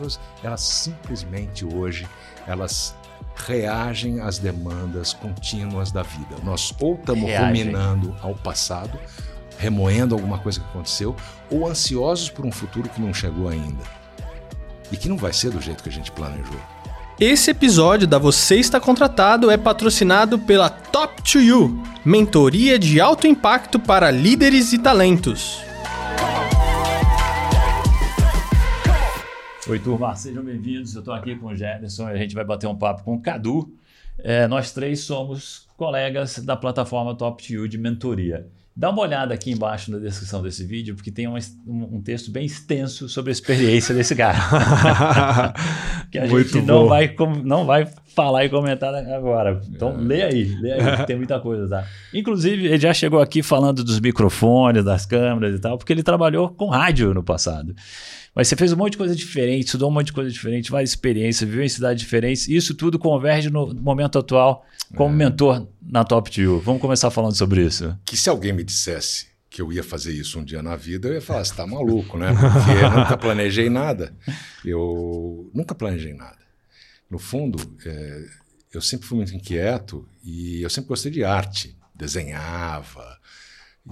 pessoas, elas simplesmente hoje, elas reagem às demandas contínuas da vida. Nós ou estamos ruminando ao passado, remoendo alguma coisa que aconteceu, ou ansiosos por um futuro que não chegou ainda. E que não vai ser do jeito que a gente planejou. Esse episódio da Você Está Contratado é patrocinado pela Top 2 You, mentoria de alto impacto para líderes e talentos. Oi, turma, sejam bem-vindos. Eu estou aqui com o Jefferson e a gente vai bater um papo com o Cadu. É, nós três somos colegas da plataforma Top 2 You de mentoria. Dá uma olhada aqui embaixo na descrição desse vídeo, porque tem um, um texto bem extenso sobre a experiência desse cara. que a Muito gente não vai, não vai falar e comentar agora. Então, é. lê aí, lê aí, que tem muita coisa, tá? Inclusive, ele já chegou aqui falando dos microfones, das câmeras e tal, porque ele trabalhou com rádio no passado. Mas você fez um monte de coisa diferente, estudou um monte de coisa diferente, várias experiências, viveu em cidades diferentes. Isso tudo converge no momento atual como é. mentor na Top 2. Vamos começar falando sobre isso. Que se alguém me dissesse que eu ia fazer isso um dia na vida, eu ia falar, você está maluco, né? Porque eu nunca planejei nada. Eu nunca planejei nada. No fundo, é, eu sempre fui muito inquieto e eu sempre gostei de arte. Desenhava,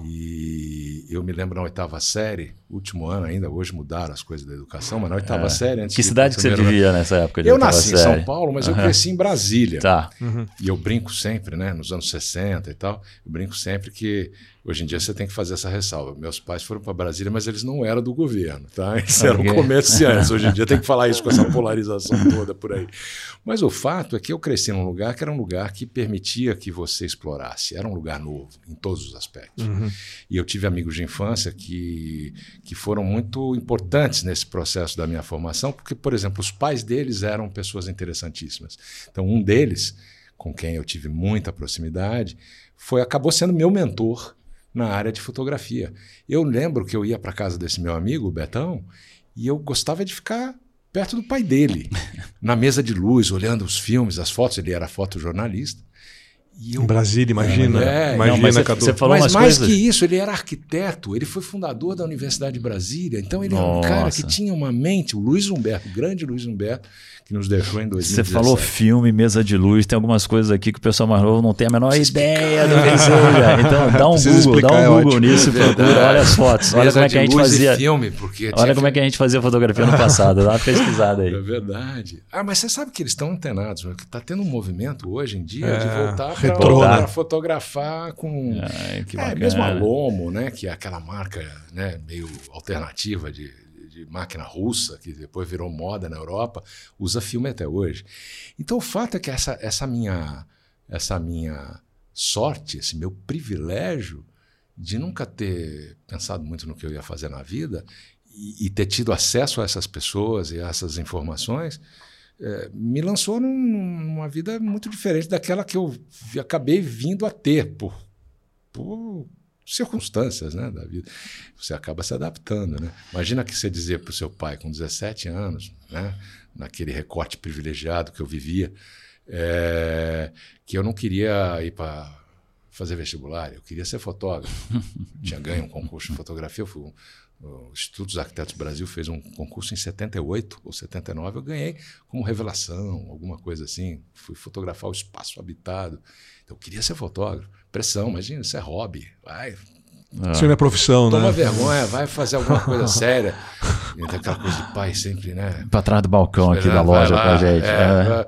e eu me lembro na oitava série, último ano ainda, hoje mudaram as coisas da educação, mas na oitava é. série. Antes que cidade que você vivia nessa época? eu nasci série? em São Paulo, mas uhum. eu cresci em Brasília. Tá. Uhum. E eu brinco sempre, né, nos anos 60 e tal, eu brinco sempre que Hoje em dia você tem que fazer essa ressalva. Meus pais foram para Brasília, mas eles não eram do governo, tá? Eles eram okay. comerciantes. Hoje em dia tem que falar isso com essa polarização toda por aí. Mas o fato é que eu cresci num lugar que era um lugar que permitia que você explorasse. Era um lugar novo, em todos os aspectos. Uhum. E eu tive amigos de infância que, que foram muito importantes nesse processo da minha formação, porque, por exemplo, os pais deles eram pessoas interessantíssimas. Então, um deles, com quem eu tive muita proximidade, foi acabou sendo meu mentor na área de fotografia. Eu lembro que eu ia para casa desse meu amigo, Betão, e eu gostava de ficar perto do pai dele, na mesa de luz, olhando os filmes, as fotos. Ele era fotojornalista. Eu, em Brasília, imagina. É, imagina, não, mas você, falou mas mais coisas... que isso, ele era arquiteto, ele foi fundador da Universidade de Brasília, então ele Nossa. era um cara que tinha uma mente, o Luiz Humberto, o grande Luiz Humberto, que nos deixou em 2017. Você falou filme, mesa de luz, tem algumas coisas aqui que o pessoal mais novo não tem a menor ideia do que seja. Então dá um Google, dá um é Google nisso, é procura, olha as fotos, olha como é que a gente fazia. Filme, porque olha como é que a gente fazia fotografia no passado, dá uma pesquisada aí. É verdade. Ah, mas você sabe que eles estão antenados, que está tendo um movimento hoje em dia é, de voltar para fotografar com. Ai, é, mesmo a Lomo, né? Que é aquela marca né, meio alternativa de de máquina russa, que depois virou moda na Europa, usa filme até hoje. Então o fato é que essa, essa, minha, essa minha sorte, esse meu privilégio de nunca ter pensado muito no que eu ia fazer na vida e, e ter tido acesso a essas pessoas e a essas informações, é, me lançou num, numa vida muito diferente daquela que eu acabei vindo a ter por, por circunstâncias né, da vida. Você acaba se adaptando. Né? Imagina que você dizia para o seu pai, com 17 anos, né, naquele recorte privilegiado que eu vivia, é, que eu não queria ir para fazer vestibular, eu queria ser fotógrafo. Tinha ganho um concurso de fotografia, eu fui, o Instituto dos Arquitetos do Brasil fez um concurso em 78 ou 79, eu ganhei como revelação, alguma coisa assim. Fui fotografar o espaço habitado. Então, eu queria ser fotógrafo. Pressão, imagina, isso é hobby. Vai. Ah. Isso é minha profissão, Toma né? Toma vergonha, vai fazer alguma coisa séria. E aquela coisa de pai sempre, né? Para trás do balcão aqui da loja com a gente. É, é.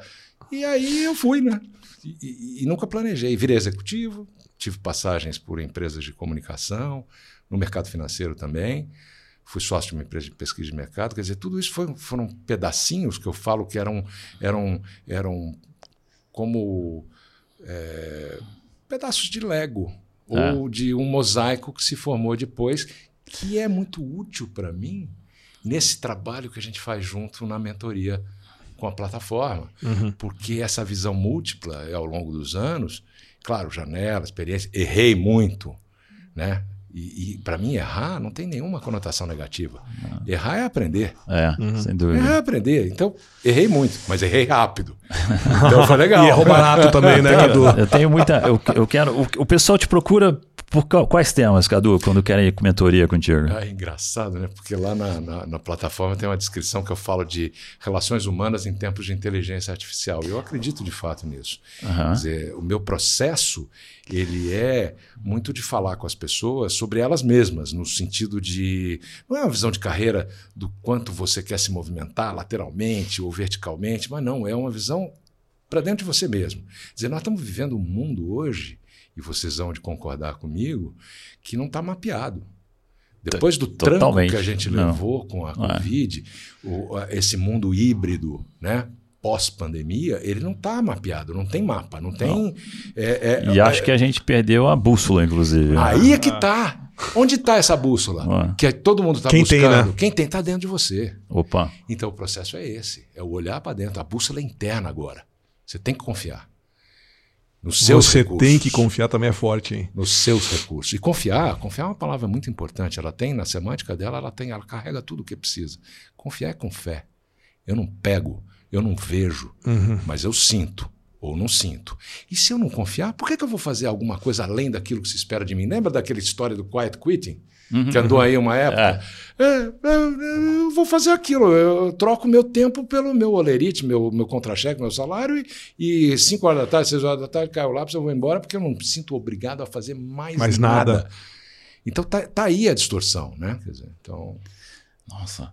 E aí eu fui, né? E, e, e nunca planejei. Virei executivo, tive passagens por empresas de comunicação, no mercado financeiro também. Fui sócio de uma empresa de pesquisa de mercado. Quer dizer, tudo isso foi, foram pedacinhos que eu falo que eram, eram, eram como é, pedaços de Lego é. ou de um mosaico que se formou depois, que é muito útil para mim nesse trabalho que a gente faz junto na mentoria com a plataforma. Uhum. Porque essa visão múltipla ao longo dos anos, claro, janela, experiência, errei muito, né? E, e para mim, errar não tem nenhuma conotação negativa. Não. Errar é aprender. É, uhum. sem dúvida. Errar é aprender. Então, errei muito, mas errei rápido. Então foi legal. e errou barato também, né, Cadu? Eu tenho muita. Eu, eu quero. O, o pessoal te procura Por quais temas, Cadu, quando querem ir com mentoria contigo? Ah, é engraçado, né? Porque lá na, na, na, plataforma tem uma descrição que eu falo de relações humanas em tempos de inteligência artificial. E eu acredito de fato nisso. Uhum. Quer dizer, o meu processo ele é muito de falar com as pessoas sobre elas mesmas, no sentido de. Não é uma visão de carreira do quanto você quer se movimentar lateralmente ou verticalmente, mas não, é uma visão para dentro de você mesmo. Quer dizer, nós estamos vivendo um mundo hoje e vocês vão de concordar comigo, que não está mapeado. Depois do Totalmente. tranco que a gente levou não. com a é. Covid, o, esse mundo híbrido, né? pós-pandemia, ele não está mapeado, não tem mapa, não tem. Não. É, é, e acho é, que a gente perdeu a bússola, inclusive. Aí é que está. Onde está essa bússola? Que todo mundo está buscando. Tem, né? Quem tem está dentro de você. Opa. Então o processo é esse: é o olhar para dentro. A bússola é interna agora. Você tem que confiar. Nos seus Você recursos. tem que confiar também é forte, hein? Nos seus recursos. E confiar, confiar é uma palavra muito importante. Ela tem, na semântica dela, ela tem, ela carrega tudo o que precisa. Confiar é com fé. Eu não pego, eu não vejo, uhum. mas eu sinto ou não sinto. E se eu não confiar, por que, que eu vou fazer alguma coisa além daquilo que se espera de mim? Lembra daquela história do quiet quitting? Uhum. que andou aí uma época. É. É, eu vou fazer aquilo, eu troco meu tempo pelo meu olerite, meu, meu contra-cheque, meu salário, e 5 horas da tarde, 6 horas da tarde, caiu o lápis, eu vou embora, porque eu não me sinto obrigado a fazer mais, mais nada. nada. Então tá, tá aí a distorção, né? Quer dizer, então. Nossa.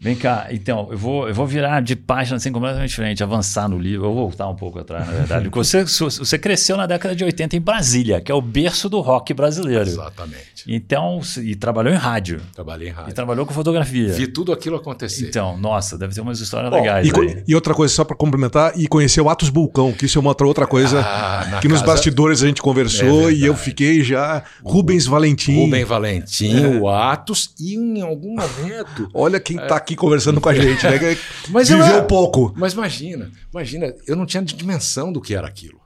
Vem cá, então, eu vou, eu vou virar de página assim completamente diferente, avançar no livro, eu vou voltar um pouco atrás, na verdade. você, você cresceu na década de 80 em Brasília, que é o berço do rock brasileiro. Exatamente. Então, e trabalhou em rádio. Trabalhei em rádio. E trabalhou com fotografia. Vi tudo aquilo acontecer. Então, nossa, deve ter umas histórias Bom, legais. E, e, outra coisa, só para complementar, e conhecer o Atos Bulcão, que isso é uma outra coisa ah, que casa... nos bastidores a gente conversou é e eu fiquei já. Rubens Valentim. Rubens Valentim, é. o Atos, e em algum momento. Olha quem está aqui conversando com a gente, né? Mas Viveu eu, pouco. Mas imagina, imagina, eu não tinha dimensão do que era aquilo.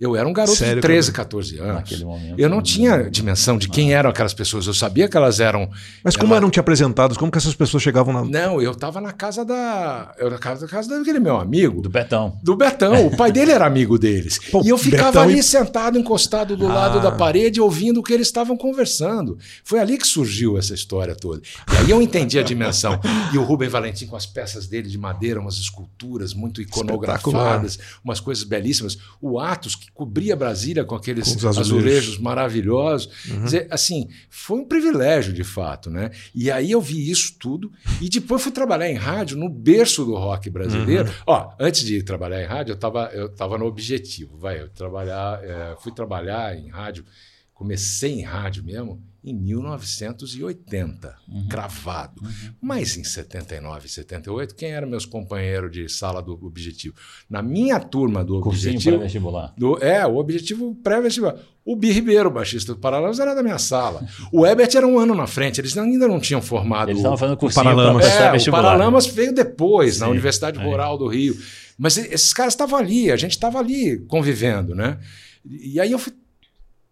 Eu era um garoto Sério, de 13, 14 anos. Naquele momento. Eu não tinha dimensão de quem eram aquelas pessoas. Eu sabia que elas eram. Mas como ela... eram te apresentados? Como que essas pessoas chegavam na. Não, eu estava na casa da. Eu na casa, casa daquele meu amigo. Do Betão. Do Betão. O pai dele era amigo deles. Pô, e eu ficava Betão ali e... sentado, encostado do ah. lado da parede, ouvindo o que eles estavam conversando. Foi ali que surgiu essa história toda. E aí eu entendi a dimensão. E o Rubem Valentim, com as peças dele de madeira, umas esculturas muito iconografadas, umas coisas belíssimas. O Atos, que cobria Brasília com aqueles com azulejos. azulejos. maravilhosos. Uhum. Dizer, assim, foi um privilégio de fato, né? E aí eu vi isso tudo e depois fui trabalhar em rádio no berço do rock brasileiro. Uhum. Ó, antes de trabalhar em rádio, eu estava eu tava no objetivo, vai, eu trabalhar, é, fui trabalhar em rádio, comecei em rádio mesmo em 1980, uhum. cravado. Uhum. Mas em 79, 78, quem eram meus companheiros de sala do Objetivo? Na minha turma do Cursinho Objetivo. pré-vestibular. É, o Objetivo pré-vestibular. O Bi Ribeiro, baixista do Paralamas, era da minha sala. O Ebert era um ano na frente, eles ainda não tinham formado. Eles estavam fazendo cursinho Paralamas. É, o Paralamas veio depois, Sim. na Universidade Rural do Rio. Mas esses caras estavam ali, a gente estava ali convivendo, né? E aí eu fui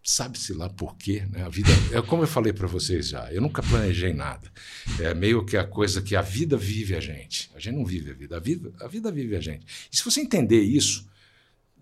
sabe-se lá por quê, né? A vida, é como eu falei para vocês já, eu nunca planejei nada. É meio que a coisa que a vida vive a gente. A gente não vive a vida, a vida, a vida vive a gente. E se você entender isso,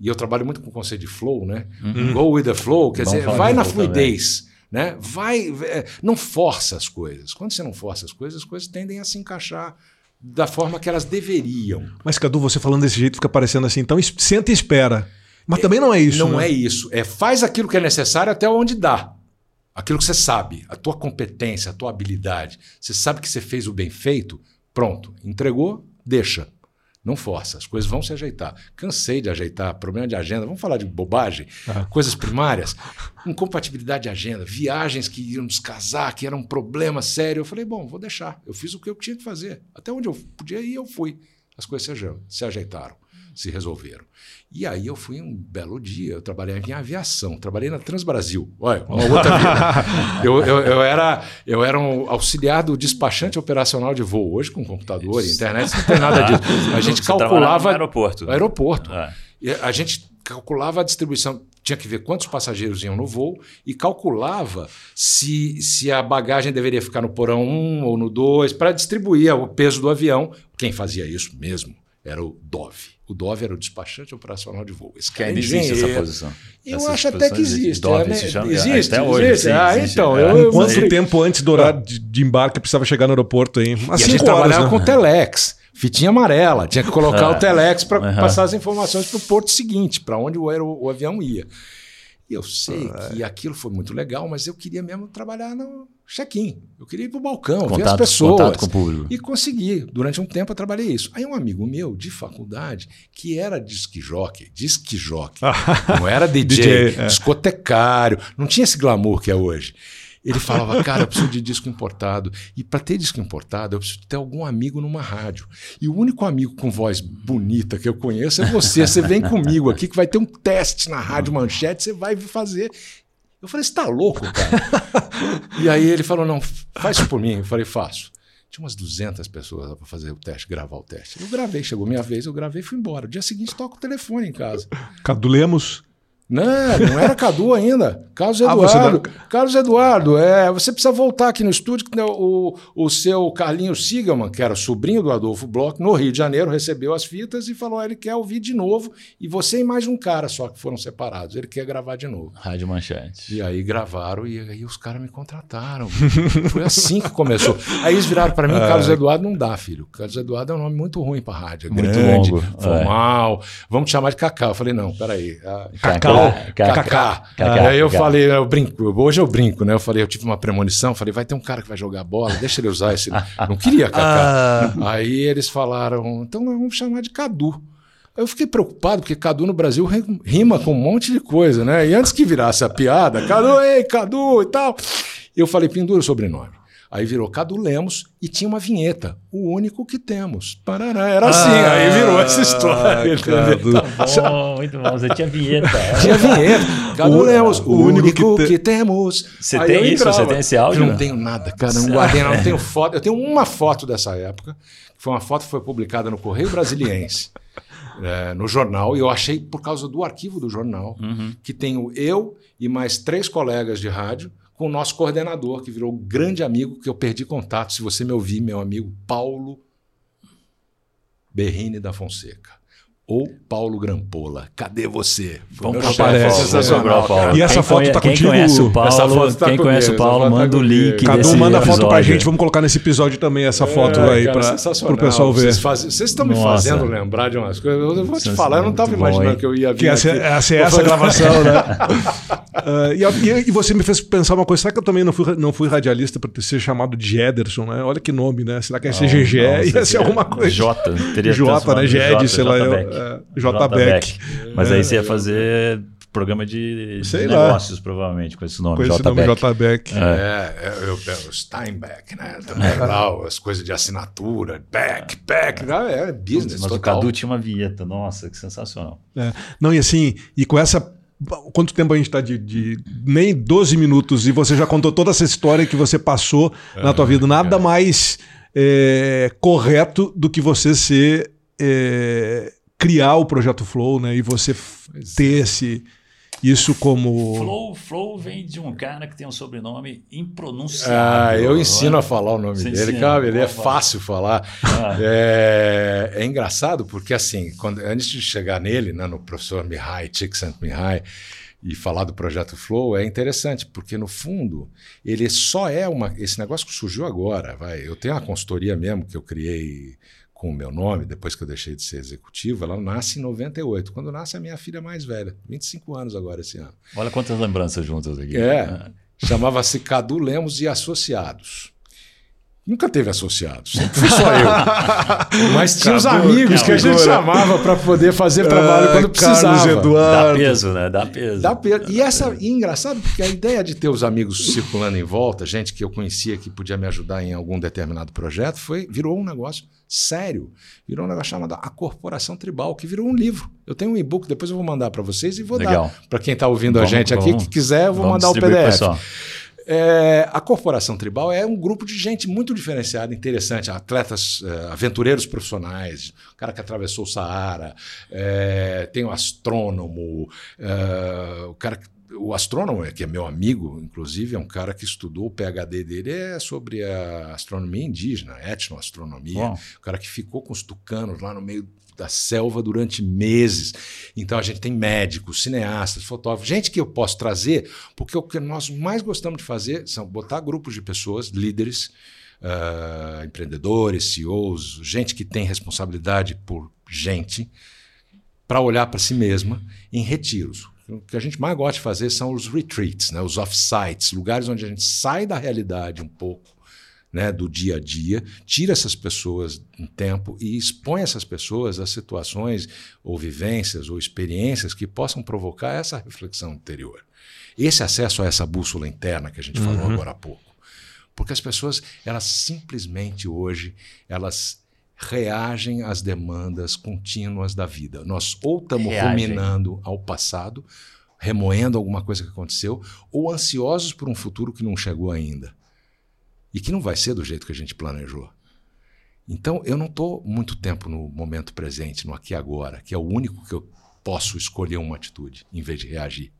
e eu trabalho muito com o conceito de flow, né? Uhum. Go with the flow, quer dizer, vai na fluidez, né? Vai, é, não força as coisas. Quando você não força as coisas, as coisas tendem a se encaixar da forma que elas deveriam. Mas Cadu, você falando desse jeito fica parecendo assim, então senta e espera. Mas também não é isso. Não né? é isso. É faz aquilo que é necessário até onde dá. Aquilo que você sabe, a tua competência, a tua habilidade. Você sabe que você fez o bem feito, pronto. Entregou, deixa. Não força, as coisas vão se ajeitar. Cansei de ajeitar, problema de agenda, vamos falar de bobagem, uhum. coisas primárias, incompatibilidade de agenda, viagens que iam descasar, que era um problema sério. Eu falei, bom, vou deixar. Eu fiz o que eu tinha que fazer. Até onde eu podia ir, eu fui. As coisas se ajeitaram se resolveram. E aí eu fui um belo dia, eu trabalhei em aviação, trabalhei na Transbrasil. Olha, uma outra vida. eu, eu, eu, era, eu era um auxiliar do despachante operacional de voo. Hoje, com computador e internet, não tem nada disso. A gente Você calculava. No aeroporto. No aeroporto. É. a gente calculava a distribuição, tinha que ver quantos passageiros iam no voo e calculava se, se a bagagem deveria ficar no porão 1 ou no 2 para distribuir o peso do avião. Quem fazia isso mesmo era o Dove. O Dove era o despachante operacional de voo. Esse cara ainda existe essa posição. Eu Essas acho até que existe. Dove é, se chama, existe, até hoje. Existe. ah, existe. então. É. Eu, Quanto eu, tempo antes do horário de, de embarque precisava chegar no aeroporto, hein? Umas e a gente horas, trabalhava né? com Telex fitinha amarela, tinha que colocar o telex para uhum. passar as informações para o porto seguinte, para onde o, o, o, avião ia. E eu sei ah, que aquilo foi muito legal, mas eu queria mesmo trabalhar no check-in. Eu queria ir para o balcão, contato, ver as pessoas. Com o público. E consegui. Durante um tempo eu trabalhei isso. Aí um amigo meu de faculdade, que era disque jockey, não era DJ, DJ é. discotecário, não tinha esse glamour que é hoje. Ele falava, cara, eu preciso de disco importado. E para ter disco importado, eu preciso ter algum amigo numa rádio. E o único amigo com voz bonita que eu conheço é você. Você vem comigo aqui que vai ter um teste na Rádio Manchete, você vai fazer. Eu falei, você tá louco, cara? e aí ele falou, não, faz isso por mim. Eu falei, faço. Tinha umas 200 pessoas para fazer o teste, gravar o teste. Eu gravei, chegou minha vez, eu gravei e fui embora. dia seguinte toco o telefone em casa. Cadu Lemos? Não, não era Cadu ainda. Carlos ah, Eduardo. Ah, Carlos Eduardo, é, você precisa voltar aqui no estúdio, que o, o seu Carlinhos Sigaman, que era sobrinho do Adolfo Bloch, no Rio de Janeiro, recebeu as fitas e falou: ele quer ouvir de novo. E você e mais um cara só que foram separados. Ele quer gravar de novo. Rádio Manchete. E aí gravaram e aí os caras me contrataram. Foi assim que começou. Aí eles viraram para mim: Carlos Eduardo não dá, filho. Carlos Eduardo é um nome muito ruim para rádio. É muito grande, longo. formal. É. Vamos te chamar de Cacá. Eu falei: não, peraí. Cacá. Cacá. Aí eu falei, eu brinco, hoje eu brinco, né? Eu falei, eu tive uma premonição, falei, vai ter um cara que vai jogar bola, deixa ele usar esse. Não queria Cacá. Ah. Aí eles falaram, então vamos chamar de Cadu. Eu fiquei preocupado, porque Cadu no Brasil rima com um monte de coisa, né? E antes que virasse a piada, Cadu, ei, Cadu e tal, eu falei, pendura o sobrenome. Aí virou Cadu Lemos e tinha uma vinheta, o único que temos. Parará, era assim, ah, aí virou essa história. Cadu. Tá bom, muito bom, você tinha vinheta. tinha vinheta. Cadu o, Lemos, o, o único que, te... que, temos. Você aí tem isso? Você tem esse áudio? Eu não tenho nada, cara, não guardei, não tenho foto. Eu tenho uma foto dessa época, foi uma foto que foi publicada no Correio Brasiliense. É, no jornal, e eu achei por causa do arquivo do jornal, uhum. que tenho eu e mais três colegas de rádio, com o nosso coordenador, que virou um grande amigo, que eu perdi contato. Se você me ouvir, meu amigo Paulo Berrini da Fonseca ou Paulo Grampola. Cadê você? Foi Vamos meu chefe. Sensacional, Paulo. E essa quem foto conhe... tá quem contigo? Conhece o Paulo, essa foto tá quem comigo, conhece o Paulo, manda o link Cadu manda a foto pra gente, vamos colocar nesse episódio também essa foto é, aí para o pessoal ver. Vocês, faz... Vocês estão me fazendo lembrar de umas coisas. Eu vou te falar, eu não estava imaginando bom, que eu ia vir que essa, aqui. Essa, essa gravação, né? uh, e, e, você me fez pensar uma coisa, será que eu também não fui, não fui radialista para ser chamado de Ederson, né? Olha que nome, né? Será que ia ser GG? Ia ser alguma coisa. J, teria J, né? Ged, sei lá. J Beck. Mas aí você ia fazer programa de, de negócios, provavelmente, com esse nome, com esse J. Nome J. Beck. É, é eu, eu, Steinbeck, né? Também é legal, as coisas de assinatura, Beck, Beck, é, é business. Mas total. o Cadu tinha uma vinheta, nossa, que sensacional. É. Não, e assim, e com essa Quanto tempo a gente está de, de, Nem 12 minutos e você já contou toda essa história que você passou na tua vida. Nada mais é, correto do que você ser é, criar o projeto Flow, né? E você pois ter é. esse isso como. Flow, Flow vem de um cara que tem um sobrenome impronunciável. Ah, eu ensino a falar o nome Você dele, ensina, cara. Ele é falar. fácil falar. Ah. É, é, engraçado porque, assim, quando, antes de chegar nele, né, no professor Mihai, Csikszentmihalyi, Mihai, e falar do projeto Flow é interessante, porque no fundo ele só é uma. Esse negócio que surgiu agora, vai. Eu tenho uma consultoria mesmo que eu criei com o meu nome, depois que eu deixei de ser executivo, ela nasce em 98, quando nasce a minha filha mais velha, 25 anos agora esse ano. Olha quantas lembranças juntas aqui. É, chamava-se Cadu Lemos e Associados. Nunca teve associados, sempre fui só eu. Mas tinha os amigos que a gente chamava para poder fazer trabalho quando precisava. Carlos Eduardo. Dá peso, né? Dá peso. Dá peso. E, essa, e engraçado, porque a ideia de ter os amigos circulando em volta, gente que eu conhecia que podia me ajudar em algum determinado projeto, foi virou um negócio sério. Virou um negócio chamado A Corporação Tribal, que virou um livro. Eu tenho um e-book, depois eu vou mandar para vocês e vou Legal. dar para quem está ouvindo vamos, a gente aqui, vamos, que quiser, eu vou mandar o PDF. É, a Corporação Tribal é um grupo de gente muito diferenciada, interessante, atletas, é, aventureiros profissionais, o cara que atravessou o Saara, é, tem o um astrônomo, é, o cara que o astrônomo, que é meu amigo, inclusive, é um cara que estudou, o PhD dele é sobre a astronomia indígena, etnoastronomia. O cara que ficou com os tucanos lá no meio da selva durante meses. Então a gente tem médicos, cineastas, fotógrafos, gente que eu posso trazer, porque o que nós mais gostamos de fazer são botar grupos de pessoas, líderes, uh, empreendedores, CEOs, gente que tem responsabilidade por gente, para olhar para si mesma em retiros. O que a gente mais gosta de fazer são os retreats, né? os off-sites, lugares onde a gente sai da realidade um pouco né, do dia a dia, tira essas pessoas em tempo e expõe essas pessoas a situações ou vivências ou experiências que possam provocar essa reflexão interior. Esse acesso a essa bússola interna que a gente uhum. falou agora há pouco. Porque as pessoas, elas simplesmente hoje, elas reagem às demandas contínuas da vida. Nós ou estamos ruminando ao passado, remoendo alguma coisa que aconteceu, ou ansiosos por um futuro que não chegou ainda e que não vai ser do jeito que a gente planejou. Então, eu não estou muito tempo no momento presente, no aqui e agora, que é o único que eu posso escolher uma atitude em vez de reagir.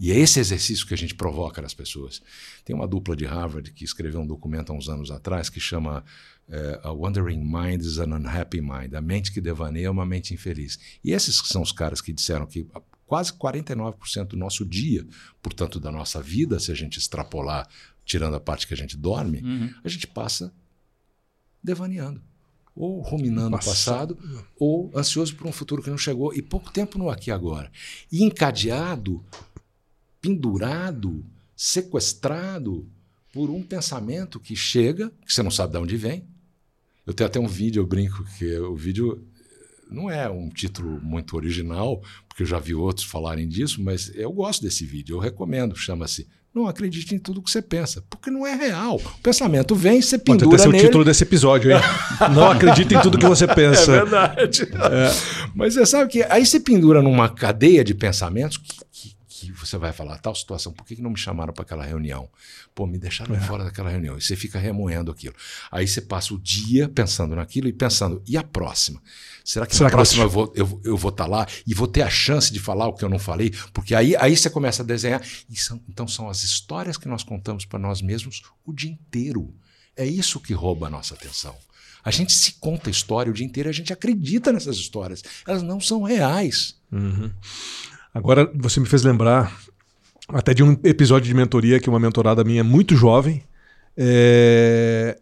E é esse exercício que a gente provoca nas pessoas. Tem uma dupla de Harvard que escreveu um documento há uns anos atrás que chama uh, A Wandering Mind is an Unhappy Mind. A mente que devaneia é uma mente infeliz. E esses são os caras que disseram que quase 49% do nosso dia, portanto da nossa vida, se a gente extrapolar tirando a parte que a gente dorme, uhum. a gente passa devaneando. Ou ruminando o passado, ou ansioso por um futuro que não chegou, e pouco tempo no aqui e agora. E encadeado, pendurado, sequestrado por um pensamento que chega, que você não sabe de onde vem. Eu tenho até um vídeo, eu brinco que o vídeo não é um título muito original, porque eu já vi outros falarem disso, mas eu gosto desse vídeo, eu recomendo, chama-se não acredite em tudo que você pensa, porque não é real. O pensamento vem, você pendura Pode até ser o título desse episódio, hein? não acredite em tudo que você pensa. É verdade. É. Mas você sabe que aí você pendura numa cadeia de pensamentos que, que você vai falar, tal situação, por que, que não me chamaram para aquela reunião? Pô, me deixaram é. fora daquela reunião. E você fica remoendo aquilo. Aí você passa o dia pensando naquilo e pensando, e a próxima? Será que Será na que próxima eu vou eu, eu vou estar tá lá e vou ter a chance de falar o que eu não falei? Porque aí, aí você começa a desenhar. São, então são as histórias que nós contamos para nós mesmos o dia inteiro. É isso que rouba a nossa atenção. A gente se conta história o dia inteiro e a gente acredita nessas histórias. Elas não são reais. Uhum. Agora você me fez lembrar até de um episódio de mentoria que uma mentorada minha muito jovem é,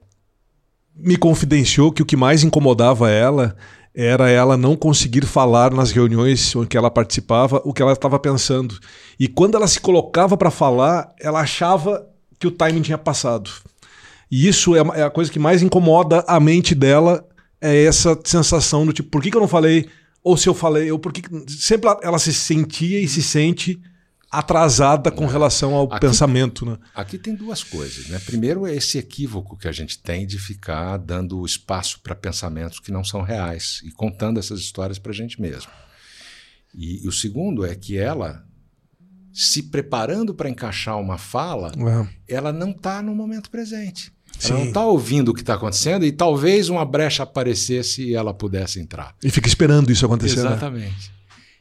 me confidenciou que o que mais incomodava ela era ela não conseguir falar nas reuniões em que ela participava o que ela estava pensando. E quando ela se colocava para falar, ela achava que o timing tinha passado. E isso é, é a coisa que mais incomoda a mente dela, é essa sensação do tipo, por que, que eu não falei? Ou se eu falei, ou por que. Sempre ela se sentia e se sente atrasada com relação ao aqui, pensamento. Né? Aqui tem duas coisas. Né? Primeiro, é esse equívoco que a gente tem de ficar dando espaço para pensamentos que não são reais e contando essas histórias para a gente mesmo. E, e, o segundo é que ela, se preparando para encaixar uma fala, é. ela não está no momento presente. Ela Sim. não está ouvindo o que está acontecendo e talvez uma brecha aparecesse e ela pudesse entrar. E fica esperando isso acontecer. Né? Exatamente. Né?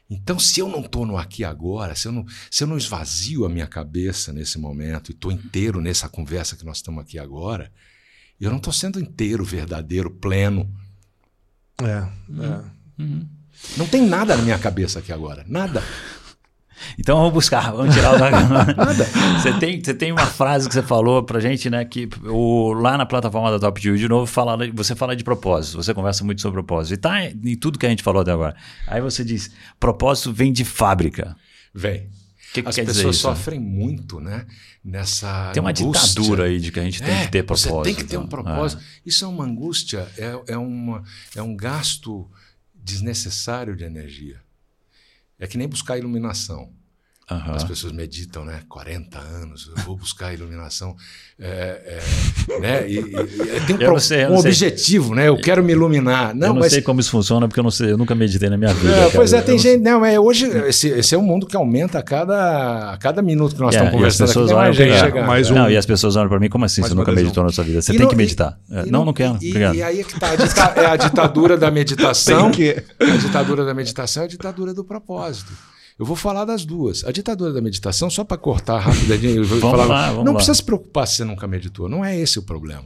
Então, se eu não estou no aqui agora, se eu, não, se eu não esvazio a minha cabeça nesse momento e estou inteiro nessa conversa que nós estamos aqui agora, eu não estou sendo inteiro, verdadeiro, pleno. É. É. Uhum. Não tem nada na minha cabeça aqui agora. Nada. Então vamos buscar, vamos tirar o Nada. Você tem, você tem uma frase que você falou pra gente, né? Que o, lá na plataforma da Top View, de novo, fala, você fala de propósito, você conversa muito sobre propósito. E tá em tudo que a gente falou até agora. Aí você diz: propósito vem de fábrica. Vem. Que que As pessoas sofrem muito, né? Nessa. Tem uma angústia. ditadura aí de que a gente tem é, que ter propósito. Você tem que ter um propósito. É. Isso é uma angústia, é, é, uma, é um gasto desnecessário de energia. É que nem buscar iluminação. Uhum. As pessoas meditam, né? 40 anos, eu vou buscar a iluminação. É, é, né? E, e, tem um, pro, sei, um objetivo, né? Eu quero me iluminar. Não, eu não mas... sei como isso funciona, porque eu não sei, eu nunca meditei na minha vida. É, pois é, tem gente. Não, é, hoje esse, esse, é um mundo que aumenta a cada, a cada minuto que nós estamos conversando. E as pessoas aqui, olham gente chegar, mais um... Não, e as pessoas olham para mim, como assim? você nunca meditou na sua vida? Você e tem não, que meditar. É, não, não, quero. Obrigado. E, aí é que está a, dita, é a ditadura da meditação. a ditadura da meditação é a ditadura do propósito. Eu vou falar das duas. A ditadura da meditação, só para cortar rapidinho, eu vou vamos falar, lá, vamos não lá. precisa se preocupar se você nunca meditou. Não é esse o problema.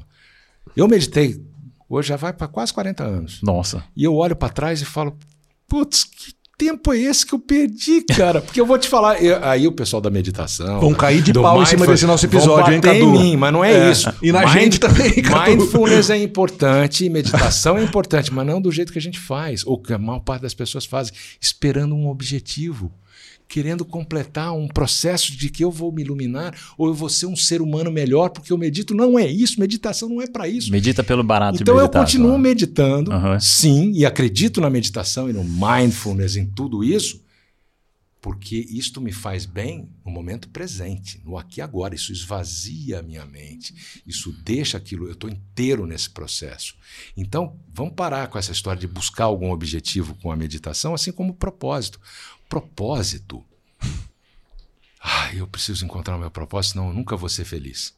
Eu meditei, hoje já vai para quase 40 anos. Nossa. E eu olho para trás e falo, putz, que tempo é esse que eu perdi, cara? Porque eu vou te falar, eu, aí o pessoal da meditação. Vão cair de pau em cima desse nosso episódio, hein, Cadu? em mim, mas não é, é. isso. E na Mind, gente também, Cadu. Mindfulness é importante, meditação é importante, mas não do jeito que a gente faz, ou que a maior parte das pessoas fazem, esperando um objetivo querendo completar um processo de que eu vou me iluminar ou eu vou ser um ser humano melhor porque eu medito. Não é isso, meditação não é para isso. Medita pelo barato Então eu continuo meditando, uhum. sim, e acredito na meditação e no mindfulness, em tudo isso, porque isto me faz bem no momento presente, no aqui e agora. Isso esvazia a minha mente, isso deixa aquilo. Eu estou inteiro nesse processo. Então, vamos parar com essa história de buscar algum objetivo com a meditação, assim como o propósito propósito. Ah, eu preciso encontrar o meu propósito, senão eu nunca vou ser feliz.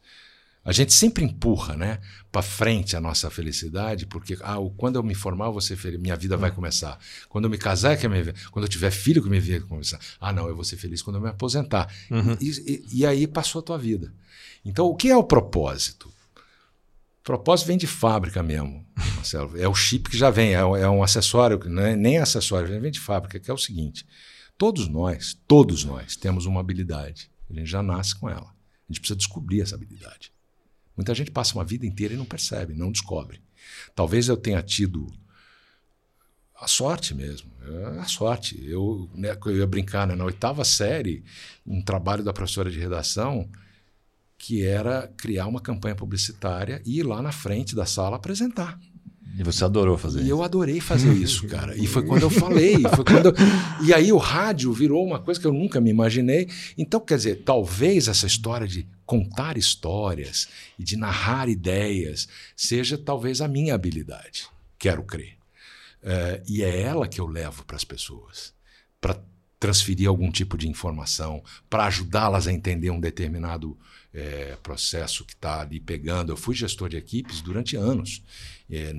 A gente sempre empurra, né, para frente a nossa felicidade, porque ah, quando eu me formar, eu vou ser feliz, minha vida vai começar. Quando eu me casar, é que minha, quando eu tiver filho, que minha vida vai começar. Ah, não, eu vou ser feliz quando eu me aposentar. Uhum. E, e, e, aí passou a tua vida. Então, o que é o propósito? Propósito vem de fábrica mesmo, Marcelo. É o chip que já vem, é, é um acessório, não é nem acessório, vem de fábrica, que é o seguinte: Todos nós, todos nós temos uma habilidade. A gente já nasce com ela. A gente precisa descobrir essa habilidade. Muita gente passa uma vida inteira e não percebe, não descobre. Talvez eu tenha tido a sorte mesmo, é a sorte. Eu, né, eu ia brincar né, na oitava série, um trabalho da professora de redação que era criar uma campanha publicitária e ir lá na frente da sala apresentar. E você adorou fazer e isso? eu adorei fazer isso, cara. E foi quando eu falei. Foi quando eu... E aí o rádio virou uma coisa que eu nunca me imaginei. Então, quer dizer, talvez essa história de contar histórias e de narrar ideias seja talvez a minha habilidade. Quero crer. É, e é ela que eu levo para as pessoas. Para transferir algum tipo de informação, para ajudá-las a entender um determinado é, processo que está ali pegando. Eu fui gestor de equipes durante anos é,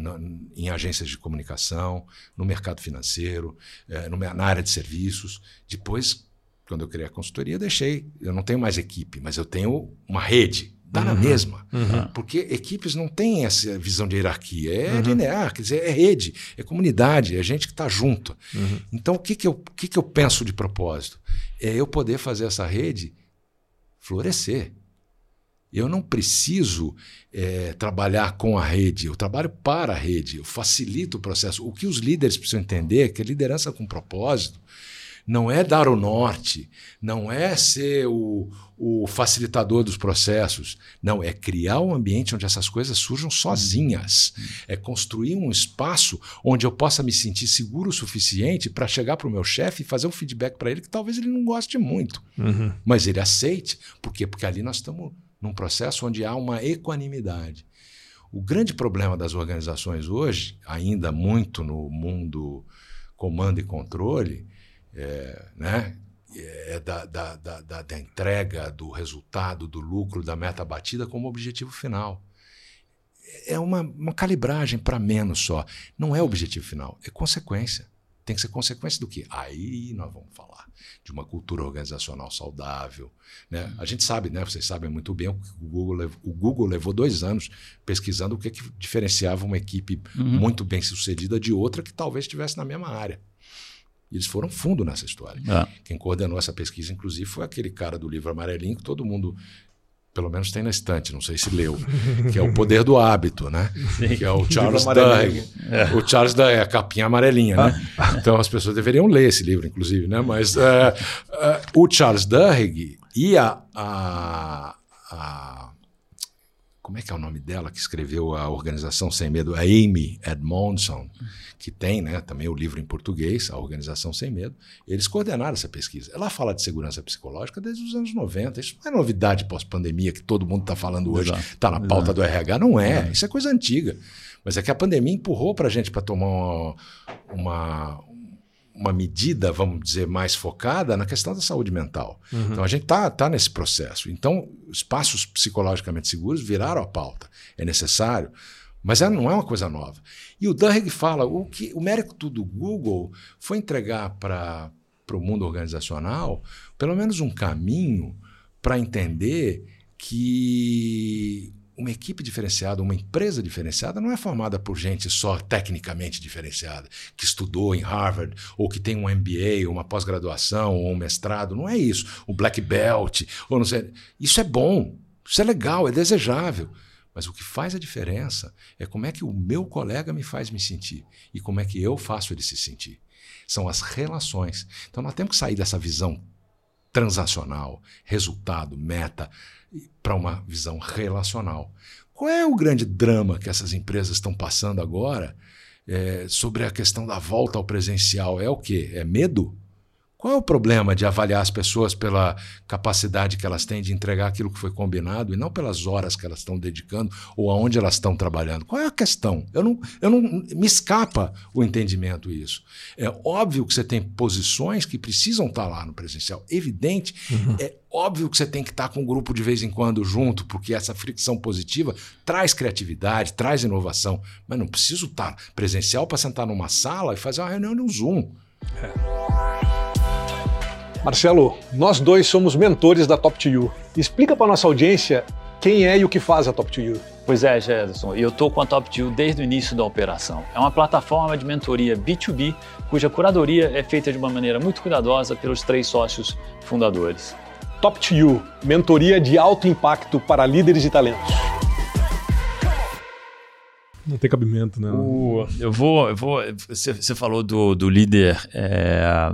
em agências de comunicação, no mercado financeiro, é, no, na área de serviços. Depois, quando eu criei a consultoria, deixei. Eu não tenho mais equipe, mas eu tenho uma rede. Dá uhum. na mesma. Uhum. Porque equipes não têm essa visão de hierarquia. É uhum. linear, quer dizer, é rede, é comunidade, é gente que está junto. Uhum. Então, o, que, que, eu, o que, que eu penso de propósito? É eu poder fazer essa rede florescer. Eu não preciso é, trabalhar com a rede, eu trabalho para a rede, eu facilito o processo. O que os líderes precisam entender é que a liderança com propósito não é dar o norte, não é ser o, o facilitador dos processos. Não, é criar um ambiente onde essas coisas surjam sozinhas. É construir um espaço onde eu possa me sentir seguro o suficiente para chegar para o meu chefe e fazer um feedback para ele que talvez ele não goste muito, uhum. mas ele aceite. Por quê? Porque ali nós estamos num processo onde há uma equanimidade. O grande problema das organizações hoje, ainda muito no mundo comando e controle, é, né, é da, da, da, da, entrega do resultado, do lucro, da meta batida como objetivo final. É uma, uma calibragem para menos só. Não é objetivo final, é consequência. Tem que ser consequência do quê? Aí nós vamos falar de uma cultura organizacional saudável. Né? A gente sabe, né? vocês sabem muito bem, o Google, levou, o Google levou dois anos pesquisando o que, que diferenciava uma equipe uhum. muito bem sucedida de outra que talvez estivesse na mesma área. E eles foram fundo nessa história. É. Quem coordenou essa pesquisa, inclusive, foi aquele cara do livro amarelinho que todo mundo pelo menos tem na estante, não sei se leu, que é o poder do hábito, né? Sim. Que é o Charles Duhigg. É. O Charles Duhigg, é a capinha amarelinha, né? Ah. Então as pessoas deveriam ler esse livro, inclusive, né? Mas uh, uh, o Charles Duhigg e a, a, a, Como é que é o nome dela que escreveu a Organização Sem Medo? A Amy Edmondson que tem né, também o livro em português, A Organização Sem Medo, eles coordenaram essa pesquisa. Ela fala de segurança psicológica desde os anos 90. Isso não é novidade pós-pandemia que todo mundo está falando hoje, está na pauta Exato. do RH. Não é, isso é coisa antiga. Mas é que a pandemia empurrou para a gente para tomar uma, uma, uma, medida, vamos dizer, mais focada na questão da saúde mental. Uhum. Então a gente está tá nesse processo. Então, espaços psicologicamente seguros viraram a pauta. É necessário. Mas ela não é uma coisa nova. E o Duhigg fala, o, que, o mérito do Google foi entregar para próprio mundo organizacional pelo menos um caminho para entender que uma equipe diferenciada, uma empresa diferenciada não é formada por gente só tecnicamente diferenciada, que estudou em Harvard, ou que tem um MBA, uma pós-graduação, ou um mestrado. Não é isso. O black belt, ou não sei. Isso é bom, isso é legal, é desejável. Mas o que faz a diferença é como é que o meu colega me faz me sentir e como é que eu faço ele se sentir. São as relações. Então nós temos que sair dessa visão transacional, resultado, meta, para uma visão relacional. Qual é o grande drama que essas empresas estão passando agora é, sobre a questão da volta ao presencial? É o quê? É medo? Qual é o problema de avaliar as pessoas pela capacidade que elas têm de entregar aquilo que foi combinado e não pelas horas que elas estão dedicando ou aonde elas estão trabalhando? Qual é a questão? Eu não, eu não me escapa o entendimento isso. É óbvio que você tem posições que precisam estar lá no presencial, evidente. Uhum. É óbvio que você tem que estar com o grupo de vez em quando junto, porque essa fricção positiva traz criatividade, traz inovação. Mas não preciso estar presencial para sentar numa sala e fazer uma reunião no Zoom. É. Marcelo, nós dois somos mentores da Top 2 You. Explica para nossa audiência quem é e o que faz a Top 2 You. Pois é, Gerson, eu estou com a Top 2 desde o início da operação. É uma plataforma de mentoria B2B, cuja curadoria é feita de uma maneira muito cuidadosa pelos três sócios fundadores. Top 2 You, mentoria de alto impacto para líderes e talentos. Não tem cabimento, né? O, eu vou. Eu vou você, você falou do, do líder. É,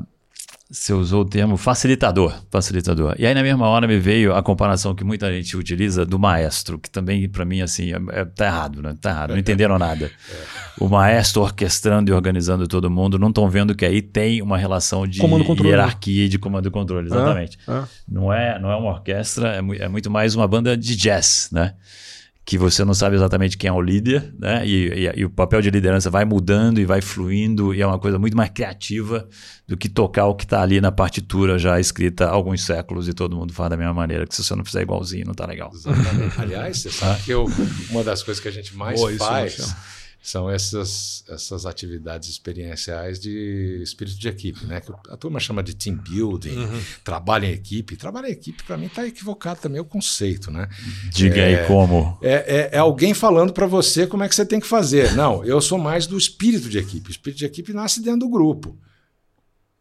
você usou o termo facilitador, facilitador. E aí na mesma hora me veio a comparação que muita gente utiliza do maestro, que também para mim assim, é, é, tá errado, né? Tá errado, não entenderam nada. É. O maestro orquestrando e organizando todo mundo, não estão vendo que aí tem uma relação de hierarquia e de comando e controle, exatamente. É, é. Não é, não é uma orquestra, é, é muito mais uma banda de jazz, né? Que você não sabe exatamente quem é o líder, né? E, e, e, o papel de liderança vai mudando e vai fluindo, e é uma coisa muito mais criativa do que tocar o que está ali na partitura já escrita há alguns séculos e todo mundo faz da mesma maneira, que se você não fizer igualzinho, não está legal. Exatamente. Aliás, você sabe que eu, uma das coisas que a gente mais Boa, faz são essas, essas atividades experienciais de espírito de equipe, né? Que a turma chama de team building, uhum. trabalho em equipe. Trabalho em equipe, para mim, está equivocado também o conceito, né? Diga é, aí como. É, é, é alguém falando para você como é que você tem que fazer. Não, eu sou mais do espírito de equipe. O espírito de equipe nasce dentro do grupo.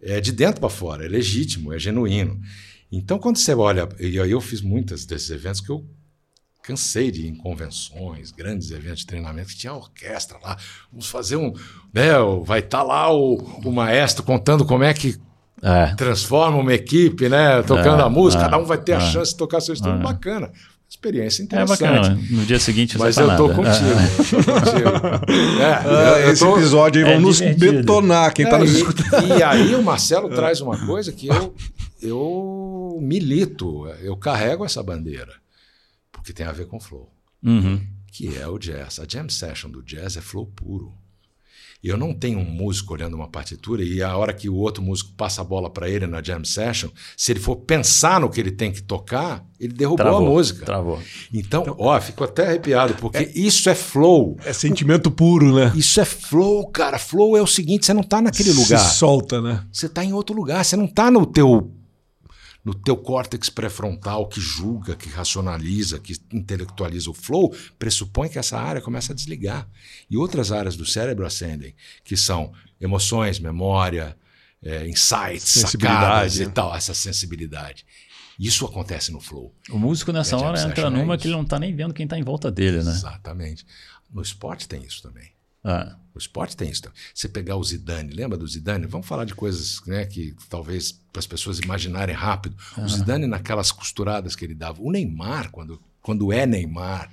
É de dentro para fora, é legítimo, é genuíno. Então, quando você olha, e aí eu fiz muitos desses eventos que eu cansei de ir em convenções, grandes eventos de treinamento, que tinha orquestra lá. Vamos fazer um. Né, vai estar tá lá o, o maestro contando como é que é. transforma uma equipe, né? Tocando é, a música, é, cada um vai ter a é. chance de tocar seu instrumento. É. Bacana. Experiência interessante. É bacana. No dia seguinte não Mas eu tô contigo. Eu tô contigo. É, esse tô... episódio aí vão nos detonar quem está nos escutando. E aí o Marcelo traz uma coisa que eu, eu milito, eu carrego essa bandeira que tem a ver com flow, uhum. que é o jazz. A jam session do jazz é flow puro. Eu não tenho um músico olhando uma partitura e a hora que o outro músico passa a bola para ele na jam session, se ele for pensar no que ele tem que tocar, ele derrubou travou, a música. Travou. Então, então, ó, fico até arrepiado, porque é, isso é flow. É sentimento puro, né? Isso é flow, cara. Flow é o seguinte, você não está naquele se lugar. solta, né? Você está em outro lugar, você não está no teu no teu córtex pré-frontal que julga, que racionaliza, que intelectualiza o flow, pressupõe que essa área começa a desligar. E outras áreas do cérebro ascendem, que são emoções, memória, é, insights, sacadas e né? tal, essa sensibilidade. Isso acontece no flow. O músico nessa hora entra numa é que ele não está nem vendo quem está em volta dele, né? Exatamente. No esporte tem isso também. Ah. O esporte tem isso. Você pegar o Zidane, lembra do Zidane? Vamos falar de coisas né, que talvez para as pessoas imaginarem rápido. Uhum. O Zidane naquelas costuradas que ele dava. O Neymar, quando, quando é Neymar.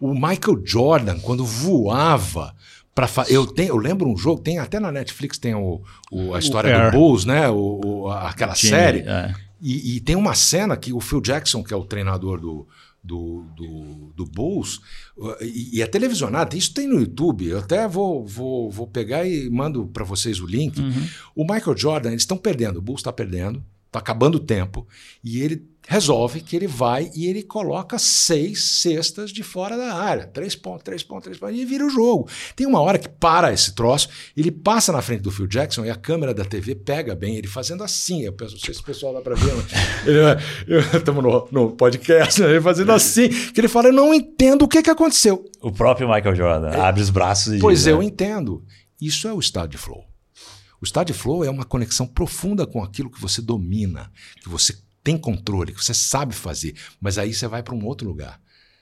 O Michael Jordan, quando voava para eu tenho eu lembro um jogo tem até na Netflix tem o, o a história o do Bulls né o, o aquela Time, série é. e, e, tem uma cena que o Phil Jackson que é o treinador do do, do, do Bulls, e, e é televisionado, isso tem no YouTube, eu até vou, vou, vou pegar e mando para vocês o link. Uhum. O Michael Jordan, eles estão perdendo, o Bulls está perdendo, está acabando o tempo, e ele resolve que ele vai e ele coloca seis cestas de fora da área. Três pontos, três pontos, três pontos, e vira o jogo. Tem uma hora que para esse troço, ele passa na frente do Phil Jackson e a câmera da TV pega bem ele fazendo assim. Eu penso, não sei se o pessoal dá para ver. Estamos no, no, podcast, né? ele fazendo assim. Que ele fala: Eu não entendo o que, que aconteceu. O próprio Michael Jordan é, abre os braços e Pois diz, eu né? entendo. Isso é o estado de flow. O estado de flow é uma conexão profunda com aquilo que você domina, que você tem controle, que você sabe fazer, mas aí você vai para um outro lugar.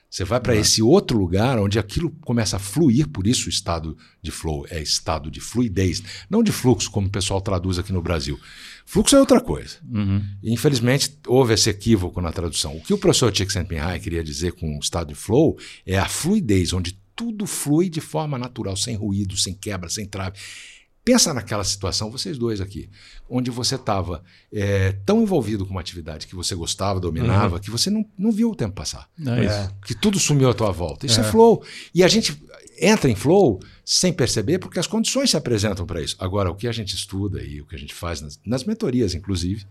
Você vai para esse outro lugar onde aquilo começa a fluir, por isso o estado de flow é estado de fluidez, não de fluxo, como o pessoal traduz aqui no Brasil. Fluxo é outra coisa. Uhum. Infelizmente, houve esse equívoco na tradução. O que o professor Csikszentmihalyi queria dizer com o estado de flow é a fluidez, onde tudo flui de forma natural, sem ruído, sem quebra, sem trave. Pensa naquela situação, vocês dois aqui, onde você estava é, tão envolvido com uma atividade que você gostava, dominava, uhum. que você não, não viu o tempo passar. É é. Que tudo sumiu à tua volta. Isso é. é flow. E a gente entra em flow sem perceber, porque as condições se apresentam para isso. Agora, o que a gente estuda e o que a gente faz nas, nas mentorias, inclusive,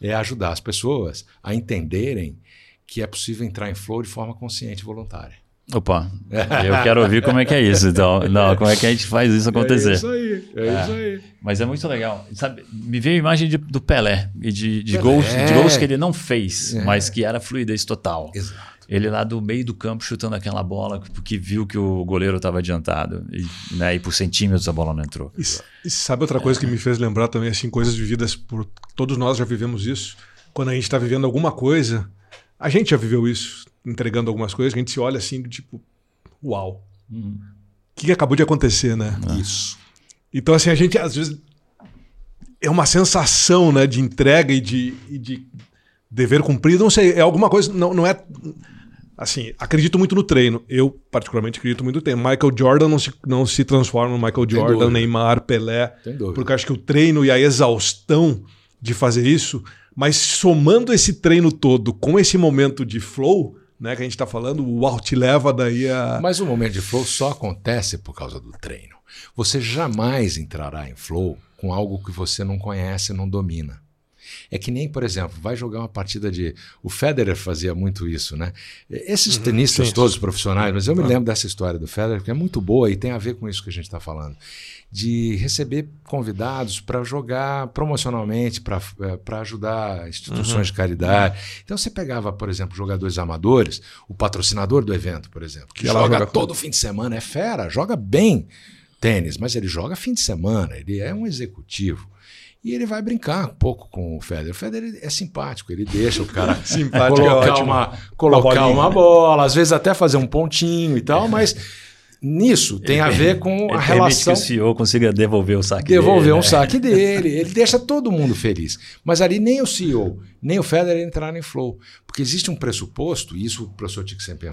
é ajudar as pessoas a entenderem que é possível entrar em flow de forma consciente e voluntária. Opa, eu quero ouvir como é que é isso, então. Não, como é que a gente faz isso acontecer. É isso aí, é, é. isso aí. Mas é muito legal. Sabe, me veio a imagem de, do Pelé e de, de, Pelé. Gols, de gols que ele não fez, é. mas que era fluidez total. Exato. Ele lá do meio do campo chutando aquela bola porque viu que o goleiro estava adiantado e, né, e por centímetros a bola não entrou. E, e sabe outra coisa que me fez lembrar também, assim, coisas vividas por todos nós já vivemos isso. Quando a gente está vivendo alguma coisa, a gente já viveu isso entregando algumas coisas, a gente se olha assim, tipo, uau. Uhum. O que, que acabou de acontecer, né? Ah. Isso. Então, assim, a gente às vezes. É uma sensação né, de entrega e de, e de dever cumprido. Não sei, é alguma coisa. Não, não é. Assim, acredito muito no treino. Eu, particularmente, acredito muito no treino. Michael Jordan não se, não se transforma no Michael Jordan, Neymar, Pelé. Porque acho que o treino e a exaustão de fazer isso, mas somando esse treino todo com esse momento de flow, né, que a gente está falando, o uau te leva daí a. Mas o momento de flow só acontece por causa do treino. Você jamais entrará em flow com algo que você não conhece, não domina. É que nem, por exemplo, vai jogar uma partida de. O Federer fazia muito isso, né? Esses uhum, tenistas sim, todos profissionais, mas eu me lembro dessa história do Federer, que é muito boa e tem a ver com isso que a gente está falando de receber convidados para jogar promocionalmente, para é, ajudar instituições uhum. de caridade. Então você pegava, por exemplo, jogadores amadores, o patrocinador do evento, por exemplo, que, que joga, joga todo fim de semana, é fera, joga bem tênis, mas ele joga fim de semana, ele é um executivo. E ele vai brincar um pouco com o Federer. O Federer é simpático, ele deixa o cara colocar, é uma, colocar uma, uma bola, às vezes até fazer um pontinho e tal, mas nisso tem a ver com a relação. que o CEO consiga devolver o saque devolver dele. Devolver um né? saque dele. Ele deixa todo mundo feliz. Mas ali nem o CEO, nem o Federer entraram em flow. Porque existe um pressuposto, e isso o professor Tico sempre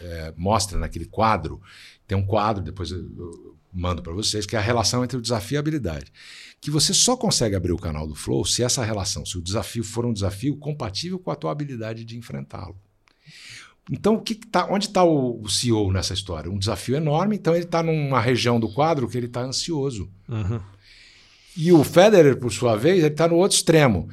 é, mostra naquele quadro. Tem um quadro, depois eu, eu mando para vocês, que é a relação entre o desafio e a habilidade. Que você só consegue abrir o canal do Flow se essa relação, se o desafio for um desafio compatível com a tua habilidade de enfrentá-lo. Então, que tá, onde está o, o, CEO nessa história? Um desafio enorme. Então, ele está numa região do quadro que ele está ansioso. Uhum. E o Federer, por sua vez, ele está no outro extremo.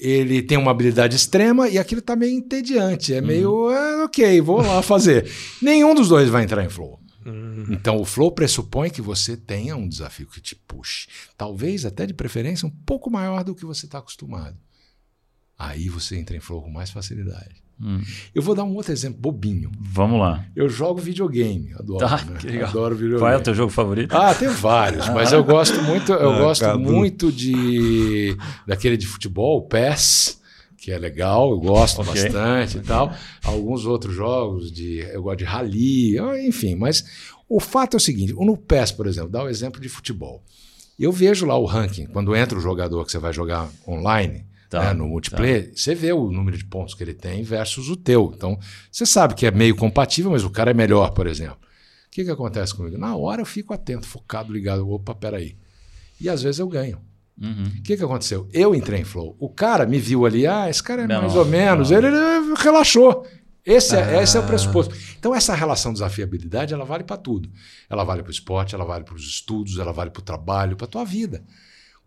Ele tem uma habilidade extrema e aquilo está meio entediante. É meio, uhum. é, ok, vou lá fazer. Nenhum dos dois vai entrar em flow. Uhum. Então, o flow pressupõe que você tenha um desafio que te puxe. Talvez até de preferência um pouco maior do que você está acostumado. Aí você entra em flow com mais facilidade. Hum. Eu vou dar um outro exemplo bobinho. Vamos lá. Eu jogo videogame, adoro. Tá, né? que legal. Adoro videogame. Qual é o teu jogo favorito? Ah, tem vários, mas eu gosto muito, eu ah, gosto muito de daquele de futebol, PES, que é legal, eu gosto okay. bastante e tal. Alguns outros jogos de eu gosto de rally, enfim, mas o fato é o seguinte, no PES, por exemplo, dá o exemplo de futebol. Eu vejo lá o ranking, quando entra o jogador que você vai jogar online, Tá, né, no multiplayer, tá. você vê o número de pontos que ele tem versus o teu. Então, você sabe que é meio compatível, mas o cara é melhor, por exemplo. O que, que acontece comigo? Na hora eu fico atento, focado, ligado. Opa, peraí. E às vezes eu ganho. Uhum. O uhum. que, que aconteceu? Eu entrei em flow. O cara me viu ali, ah, esse cara é não, mais ou menos. Ele, ele, relaxou. Esse é, ah. esse é o pressuposto. Então, essa relação desafiabilidade, ela vale para tudo. Ela vale para o esporte, ela vale para os estudos, ela vale para o trabalho, para a tua vida.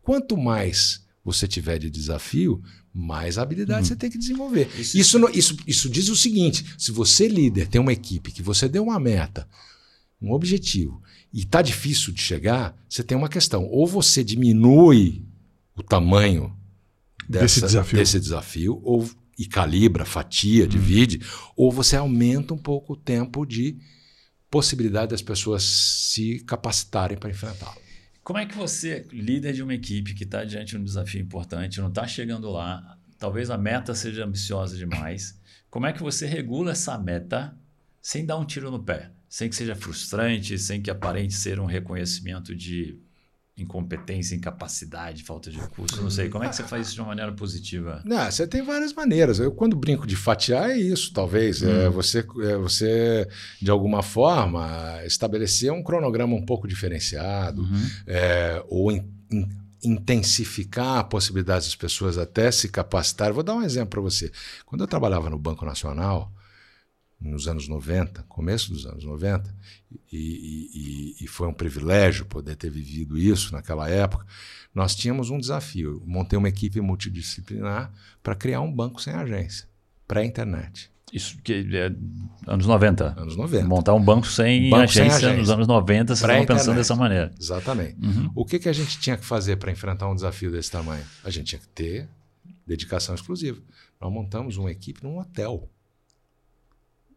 Quanto mais você tiver de desafio, mais habilidade hum. você tem que desenvolver. Isso, isso, isso, isso diz o seguinte: se você, líder, tem uma equipe que você deu uma meta, um objetivo, e está difícil de chegar, você tem uma questão. Ou você diminui o tamanho dessa, desse, desafio. desse desafio, ou e calibra, fatia, hum. divide, ou você aumenta um pouco o tempo de possibilidade das pessoas se capacitarem para enfrentá-lo. Como é que você, líder de uma equipe que está diante de um desafio importante, não está chegando lá, talvez a meta seja ambiciosa demais, como é que você regula essa meta sem dar um tiro no pé? Sem que seja frustrante, sem que aparente ser um reconhecimento de incompetência, incapacidade, falta de recurso, não sei. Como é que você faz isso de uma maneira positiva? Não, você tem várias maneiras. Eu, quando brinco de fatiar, é isso, talvez. É hum. É, você, é você, de alguma forma, estabelecer um cronograma um pouco diferenciado, uhum. é, ou in, in, intensificar a possibilidade das pessoas até se capacitarem. Vou dar um exemplo para você. Quando eu trabalhava no Banco Nacional, nos anos 90, começo dos anos 90, e, e, e, foi um privilégio poder ter vivido isso naquela época. Nós tínhamos um desafio. montei uma equipe multidisciplinar para criar um banco sem agência, pré-internet. Isso que é anos 90. Anos 90. Montar um banco sem, banco agência, sem agência, nos anos 90, vocês estavam pensando dessa maneira. Exatamente. Uhum. O que, que a gente tinha que fazer para enfrentar um desafio desse tamanho? A gente tinha que ter dedicação exclusiva. Nós montamos uma equipe num hotel.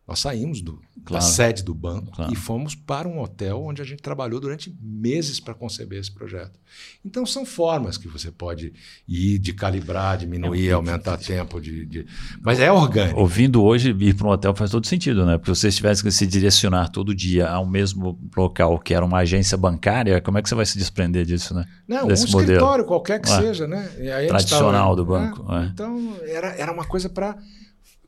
Nós saímos do, claro. da sede do banco claro. e fomos para um hotel onde a gente trabalhou durante meses para conceber esse projeto. Então, são formas que você pode ir de calibrar, diminuir, é aumentar tempo. De, de, Mas é orgânico. Ouvindo hoje, ir para um hotel faz todo sentido, né? Porque se você tivesse que se direcionar todo dia ao mesmo local que era uma agência bancária, como é que você vai se desprender disso, né? Não, Desse um modelo. escritório qualquer que seja, né? Tradicional tava, do banco. Né? É. Então, era, era uma coisa para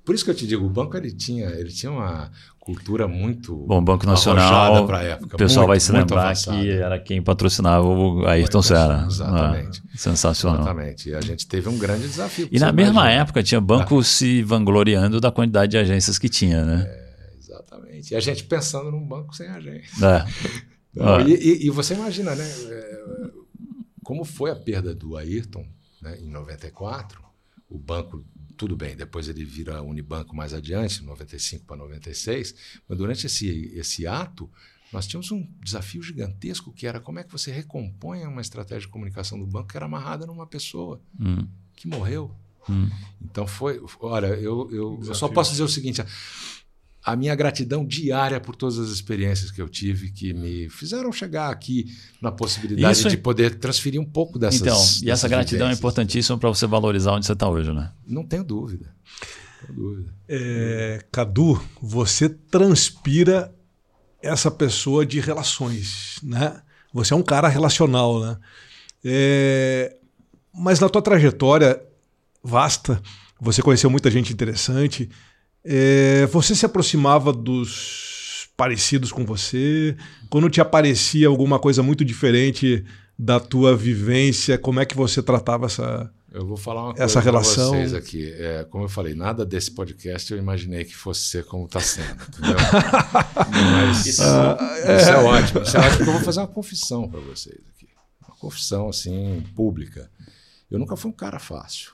por isso que eu te digo, o banco ele tinha, ele tinha uma cultura muito Bom, Banco Nacional, para época. O pessoal muito, vai se lembrar que era quem patrocinava o Ayrton Senna. Exatamente. Ah, sensacional. Exatamente. E a gente teve um grande desafio. E na mesma imagina. época tinha banco ah. se vangloriando da quantidade de agências que tinha, né? É, exatamente. E a gente pensando num banco sem agência. É. Ah. e, e, e, você imagina, né? É, como foi a perda do Ayrton né, em 94, o banco tudo bem, depois ele vira Unibanco mais adiante, 95 para 96, mas durante esse, esse ato, nós tínhamos um desafio gigantesco que era como é que você recompõe uma estratégia de comunicação do banco que era amarrada numa pessoa hum. que morreu. Hum. Então foi. Olha, eu, eu, eu, só posso dizer o seguinte: a minha gratidão diária por todas as experiências que eu tive que me fizeram chegar aqui na possibilidade Isso de poder transferir um pouco dessas. Então, e essa gratidão é importantíssima para você valorizar onde você está hoje, né? Não tenho dúvida. Não tenho dúvida. É, Cadu, você transpira essa pessoa de relações, né? Você é um cara relacional, né? É, mas na tua trajetória vasta, você conheceu muita gente interessante. É, você se aproximava dos parecidos com você? Quando te aparecia alguma coisa muito diferente da tua vivência, como é que você tratava essa eu vou falar uma coisa essa relação vocês aqui. É, como eu falei, nada desse podcast eu imaginei que fosse ser como está sendo, entendeu? Mas isso, ah, é... isso, é... ótimo. Isso é ótimo porque eu vou fazer uma confissão para vocês aqui. Uma confissão assim pública. Eu nunca fui um cara fácil.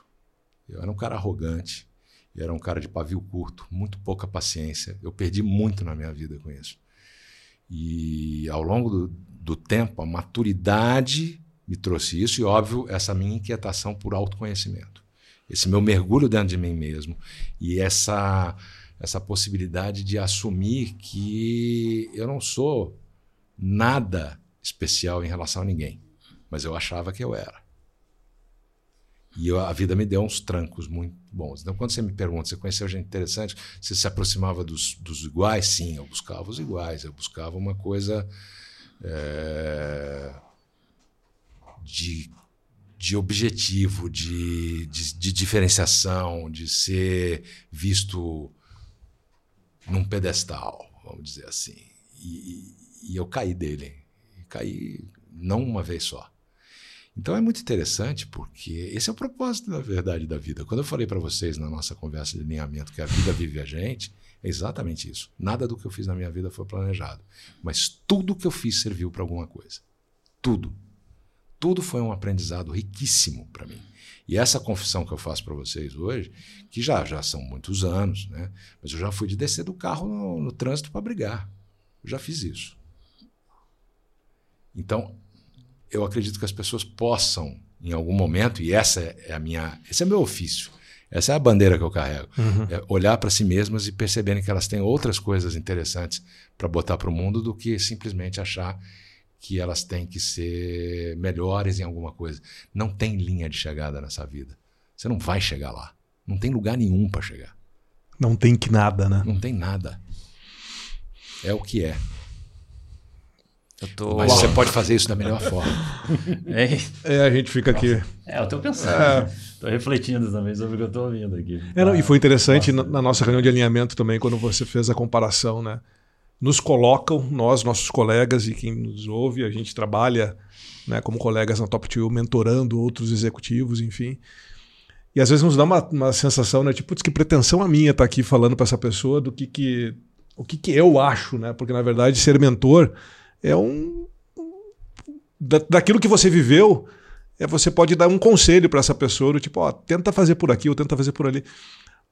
Eu era um cara arrogante. E era um cara de pavio curto, muito pouca paciência. Eu perdi muito na minha vida com isso. E ao longo do, do tempo, a maturidade me trouxe isso e, óbvio, essa minha inquietação por autoconhecimento. Esse meu mergulho dentro de mim mesmo e essa, essa possibilidade de assumir que eu não sou nada especial em relação a ninguém, mas eu achava que eu era. E eu, a vida me deu uns trancos muito bons. Então, quando você me pergunta, você conheceu gente interessante, você se aproximava dos, dos iguais? Sim, eu buscava os iguais. Eu buscava uma coisa é, de, de objetivo, de, de, de, diferenciação, de ser visto num pedestal, vamos dizer assim. E, e, eu caí dele. Caí não uma vez só. Então é muito interessante porque esse é o propósito da verdade da vida. Quando eu falei para vocês na nossa conversa de alinhamento que a vida vive a gente, é exatamente isso. Nada do que eu fiz na minha vida foi planejado, mas tudo que eu fiz serviu para alguma coisa. Tudo. tudo foi um aprendizado riquíssimo para mim. E essa confissão que eu faço para vocês hoje, que já, já são muitos anos, né? mas eu já fui de descer do carro no, no trânsito para brigar. Eu já fiz isso. Então, eu acredito que as pessoas possam, em algum momento, e essa é a minha, esse é meu ofício, essa é a bandeira que eu carrego, uhum. é olhar para si mesmas e perceberem que elas têm outras coisas interessantes para botar para o mundo do que simplesmente achar que elas têm que ser melhores em alguma coisa. Não tem linha de chegada nessa vida. Você não vai chegar lá. Não tem lugar nenhum para chegar. Não tem que nada, né? Não tem nada. É o que é. Tô... Mas você pode fazer isso da melhor forma. É, é a gente fica aqui. É, eu estou pensando. Estou é. refletindo também sobre o que eu estou ouvindo aqui. É, não, e foi interessante na, na, nossa reunião de alinhamento também, quando você fez a comparação, né? nos colocam, nós, nossos colegas e quem nos ouve, a gente trabalha né, como colegas na Top 2, mentorando outros executivos, enfim. E às vezes nos dá uma, uma sensação, né? Tipo, que pretensão a minha estar tá aqui falando para essa pessoa do que, que o que, que eu acho, né? Porque na verdade ser mentor é um da, daquilo que você viveu, é você pode dar um conselho para essa pessoa, do tipo, ó, tenta fazer por aqui ou tenta fazer por ali.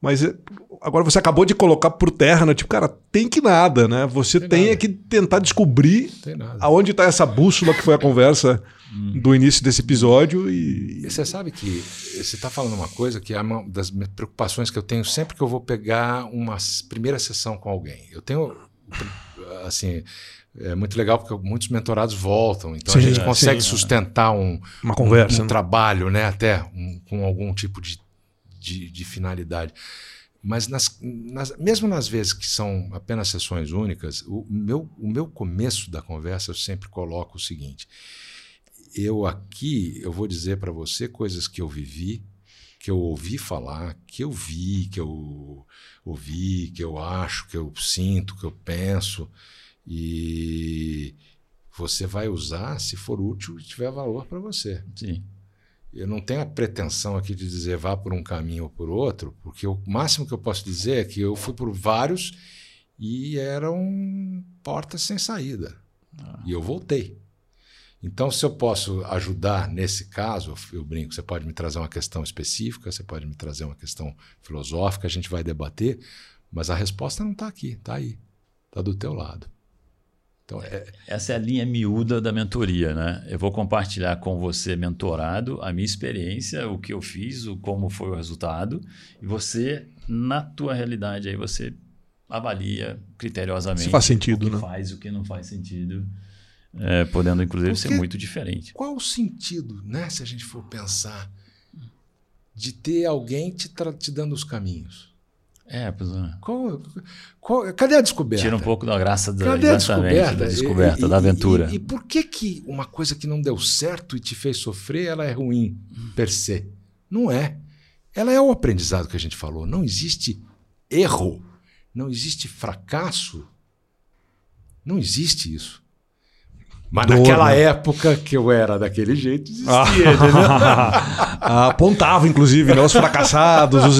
Mas eh, agora você acabou de colocar por terra, né? Tipo, cara, tem que nada, né? Você tem, tem é que tentar descobrir aonde está essa bússola que foi a conversa hum. do início desse episódio. E... e você sabe que você está falando uma coisa que é uma das preocupações que eu tenho sempre que eu vou pegar uma primeira sessão com alguém. Eu tenho, assim, é muito legal porque muitos mentorados voltam, então sim, a gente consegue sim, sustentar um, uma conversa, um, um né? trabalho, né? Até um, com algum tipo de de, de finalidade. Mas nas, nas, mesmo nas vezes que são apenas sessões únicas, o meu, o meu começo da conversa eu sempre coloco o seguinte: eu aqui eu vou dizer para você coisas que eu vivi, que eu ouvi falar, que eu vi, que eu ouvi, que eu acho, que eu sinto, que eu penso, e você vai usar se for útil e tiver valor para você. Sim. Eu não tenho a pretensão aqui de dizer vá por um caminho ou por outro, porque o máximo que eu posso dizer é que eu fui por vários e eram portas sem saída. Ah. E eu voltei. Então, se eu posso ajudar nesse caso, eu brinco, você pode me trazer uma questão específica, você pode me trazer uma questão filosófica, a gente vai debater, mas a resposta não está aqui, está aí, está do teu lado. Então, é... Essa é a linha miúda da mentoria, né? Eu vou compartilhar com você, mentorado, a minha experiência, o que eu fiz, o, como foi o resultado, e você, na tua realidade, aí você avalia criteriosamente Se faz sentido, o que né? faz o que não faz sentido, é, podendo inclusive Porque ser muito diferente. Qual o sentido, né? Se a gente for pensar, de ter alguém te, te dando os caminhos? É, pois é. Qual, qual, cadê a descoberta? Tira um pouco da graça da, cadê a descoberta, da, descoberta, e, da aventura. E, e, e, por que, que uma coisa que não deu certo e te fez sofrer, ela é ruim per se? Não é. Ela é o aprendizado que a gente falou. Não existe erro, não existe fracasso. Não existe isso. Mas Dor, naquela né? época que eu era daquele jeito, existia, ah, Apontava, inclusive, né, os fracassados, os,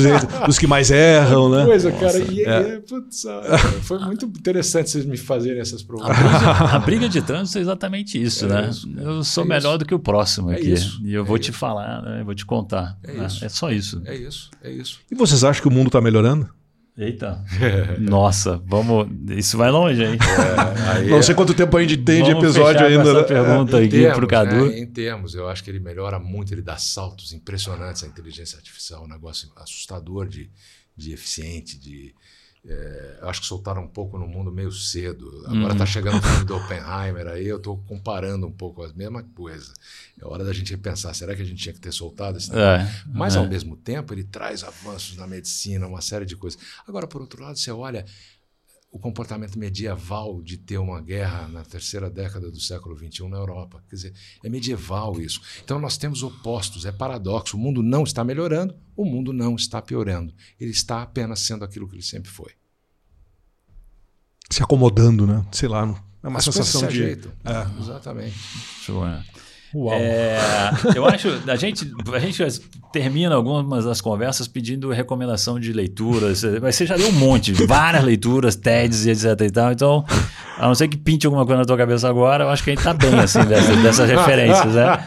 os que mais erram, né? Coisa, cara. E, é. putz, ah, foi muito interessante vocês me fazerem essas provocações. A briga, a briga de trânsito é exatamente isso, é né? Isso, eu sou é melhor isso. do que o próximo é aqui. Isso, e eu vou é te falar, né? eu vou te contar. É, né? é só isso. É isso, é isso. E vocês acham que o mundo está melhorando? Eita. Nossa, vamos. Isso vai longe, hein? É, aí, não sei quanto tempo a gente tem de episódio ainda. Essa né? pergunta é, aqui termos, pro Cadu. Né, em termos, eu acho que ele melhora muito, ele dá saltos impressionantes à inteligência artificial, um negócio assustador de, de eficiente, de, é, eu acho que soltaram um pouco no mundo meio cedo. Agora está uhum. chegando o filme do Oppenheimer aí, eu estou comparando um pouco a mesma coisa. É hora da gente repensar, será que a gente tinha que ter soltado esse é, Mas, é. ao mesmo tempo, ele traz avanços na medicina, uma série de coisas. Agora, por outro lado, você olha o comportamento medieval de ter uma guerra na terceira década do século XXI na Europa. Quer dizer, é medieval isso. Então, nós temos opostos, é paradoxo. O mundo não está melhorando, o mundo não está piorando. Ele está apenas sendo aquilo que ele sempre foi se acomodando, né? Sei lá, é uma As sensação de. É. Exatamente. Show, é. Uau. É, eu acho, a gente, a gente termina algumas das conversas pedindo recomendação de leituras. Mas você já leu um monte, várias leituras, TEDs e etc e tal. Então, a não ser que pinte alguma coisa na tua cabeça agora, eu acho que a gente tá bem, assim, dessas, dessas referências, né?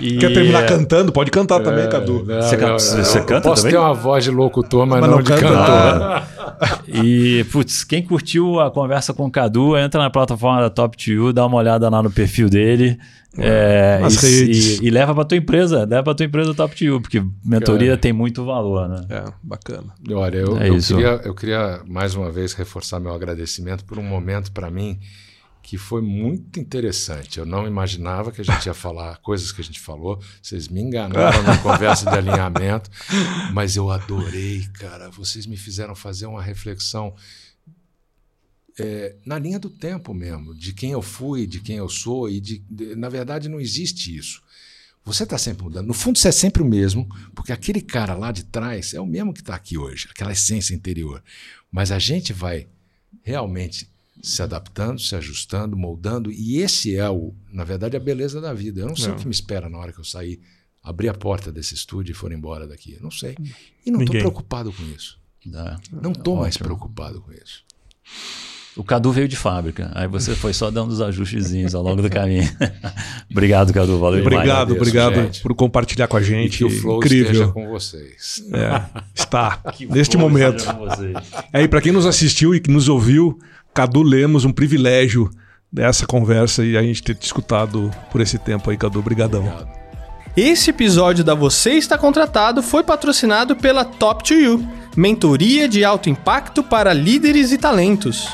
E, Quer terminar cantando? Pode cantar é, também, Cadu. Não, você, não, você, você canta posso também? ter uma voz de locutor, mas, mas não, não, de cantor. Ah. e, putz, quem curtiu a conversa com o Cadu, entra na plataforma da Top 2, dá uma olhada lá no perfil dele. É, e, e, e, leva para tua empresa, leva para tua empresa Top to You, porque mentoria tem muito valor, né? É, bacana. Olha, eu, é eu, queria, eu queria mais uma vez reforçar meu agradecimento por um momento para mim que foi muito interessante. Eu não imaginava que a gente ia falar coisas que a gente falou. Vocês me enganaram na conversa de alinhamento, mas eu adorei, cara. Vocês me fizeram fazer uma reflexão é, na linha do tempo mesmo, de quem eu fui, de quem eu sou, e de, de na verdade não existe isso. Você está sempre mudando. No fundo, você é sempre o mesmo, porque aquele cara lá de trás é o mesmo que está aqui hoje, aquela essência interior. Mas a gente vai realmente se adaptando, se ajustando, moldando, e esse é, o, na verdade, a beleza da vida. Eu não sei não. o que me espera na hora que eu sair, abrir a porta desse estúdio e for embora daqui. Eu não sei. E não estou preocupado com isso. Não estou mais preocupado com isso. O Cadu veio de fábrica, aí você foi só dando os ajustezinhos ao longo do caminho. obrigado, Cadu, valeu Obrigado, demais. obrigado por compartilhar com a gente. E que o Flow Incrível. esteja com vocês. É, está, neste momento. É, e para quem nos assistiu e que nos ouviu, Cadu Lemos, um privilégio dessa conversa e a gente ter te escutado por esse tempo aí, Cadu. Obrigadão. Obrigado. Esse episódio da Você Está Contratado foi patrocinado pela Top 2 You, mentoria de alto impacto para líderes e talentos.